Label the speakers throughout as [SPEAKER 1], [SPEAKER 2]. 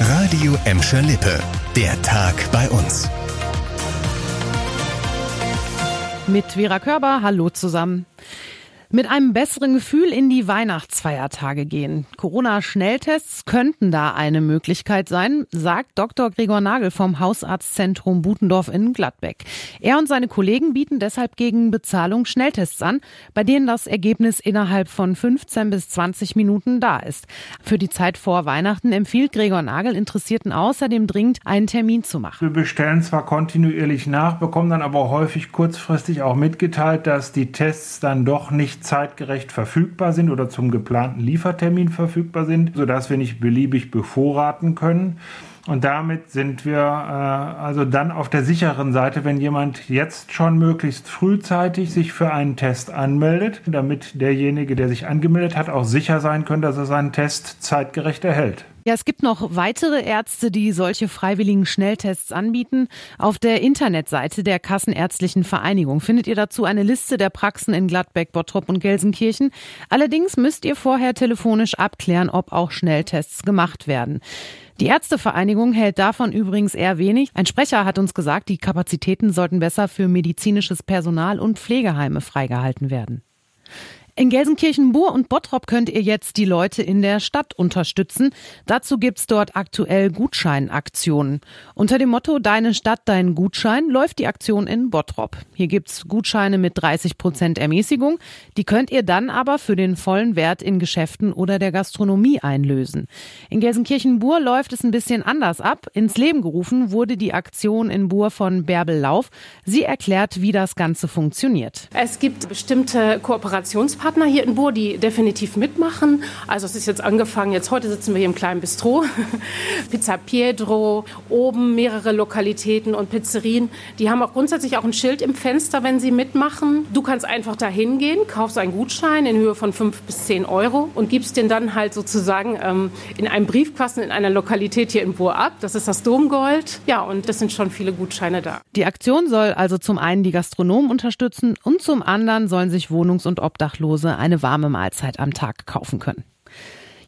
[SPEAKER 1] Radio Emscher Lippe. Der Tag bei uns.
[SPEAKER 2] Mit Vera Körber, hallo zusammen. Mit einem besseren Gefühl in die Weihnachtsfeiertage gehen. Corona-Schnelltests könnten da eine Möglichkeit sein, sagt Dr. Gregor Nagel vom Hausarztzentrum Butendorf in Gladbeck. Er und seine Kollegen bieten deshalb gegen Bezahlung Schnelltests an, bei denen das Ergebnis innerhalb von 15 bis 20 Minuten da ist. Für die Zeit vor Weihnachten empfiehlt Gregor Nagel Interessierten außerdem dringend, einen Termin zu machen.
[SPEAKER 3] Wir bestellen zwar kontinuierlich nach, bekommen dann aber häufig kurzfristig auch mitgeteilt, dass die Tests dann doch nicht nicht zeitgerecht verfügbar sind oder zum geplanten Liefertermin verfügbar sind, sodass wir nicht beliebig bevorraten können. Und damit sind wir äh, also dann auf der sicheren Seite, wenn jemand jetzt schon möglichst frühzeitig sich für einen Test anmeldet, damit derjenige, der sich angemeldet hat, auch sicher sein kann, dass er seinen Test zeitgerecht erhält.
[SPEAKER 2] Ja, es gibt noch weitere Ärzte, die solche freiwilligen Schnelltests anbieten. Auf der Internetseite der Kassenärztlichen Vereinigung findet ihr dazu eine Liste der Praxen in Gladbeck, Bottrop und Gelsenkirchen. Allerdings müsst ihr vorher telefonisch abklären, ob auch Schnelltests gemacht werden. Die Ärztevereinigung hält davon übrigens eher wenig. Ein Sprecher hat uns gesagt, die Kapazitäten sollten besser für medizinisches Personal und Pflegeheime freigehalten werden. In Gelsenkirchen, Bur und Bottrop könnt ihr jetzt die Leute in der Stadt unterstützen. Dazu gibt's dort aktuell Gutscheinaktionen. Unter dem Motto Deine Stadt, dein Gutschein läuft die Aktion in Bottrop. Hier gibt's Gutscheine mit 30 Prozent Ermäßigung. Die könnt ihr dann aber für den vollen Wert in Geschäften oder der Gastronomie einlösen. In Gelsenkirchen, Bur läuft es ein bisschen anders ab. Ins Leben gerufen wurde die Aktion in Bur von Bärbel Lauf. Sie erklärt, wie das Ganze funktioniert.
[SPEAKER 4] Es gibt bestimmte Kooperationspartner Partner hier in Bur, die definitiv mitmachen. Also es ist jetzt angefangen, jetzt heute sitzen wir hier im kleinen Bistro. Pizza Pietro, oben mehrere Lokalitäten und Pizzerien. Die haben auch grundsätzlich auch ein Schild im Fenster, wenn sie mitmachen. Du kannst einfach da hingehen, kaufst einen Gutschein in Höhe von fünf bis zehn Euro und gibst den dann halt sozusagen ähm, in einem Briefkasten in einer Lokalität hier in Bur ab. Das ist das Domgold. Ja, und das sind schon viele Gutscheine da.
[SPEAKER 2] Die Aktion soll also zum einen die Gastronomen unterstützen und zum anderen sollen sich Wohnungs- und Obdachlose Obdachlose eine warme Mahlzeit am Tag kaufen können.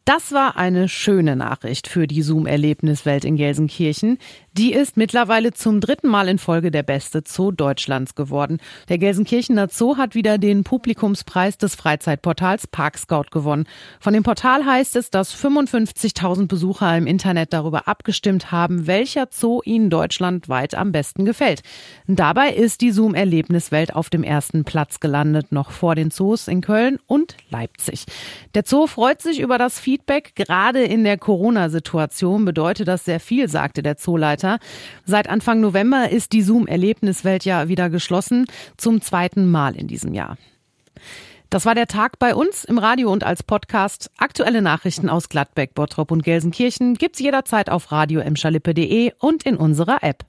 [SPEAKER 2] Das war eine schöne Nachricht für die Zoom-Erlebniswelt in Gelsenkirchen. Die ist mittlerweile zum dritten Mal in Folge der beste Zoo Deutschlands geworden. Der Gelsenkirchener Zoo hat wieder den Publikumspreis des Freizeitportals Parkscout gewonnen. Von dem Portal heißt es, dass 55.000 Besucher im Internet darüber abgestimmt haben, welcher Zoo ihnen deutschlandweit am besten gefällt. Dabei ist die Zoom-Erlebniswelt auf dem ersten Platz gelandet, noch vor den Zoos in Köln und Leipzig. Der Zoo freut sich über das Feedback. Gerade in der Corona-Situation bedeutet das sehr viel, sagte der Zooleiter. Seit Anfang November ist die Zoom-Erlebniswelt ja wieder geschlossen, zum zweiten Mal in diesem Jahr. Das war der Tag bei uns im Radio und als Podcast. Aktuelle Nachrichten aus Gladbeck, Bottrop und Gelsenkirchen gibt's jederzeit auf radio und in unserer App.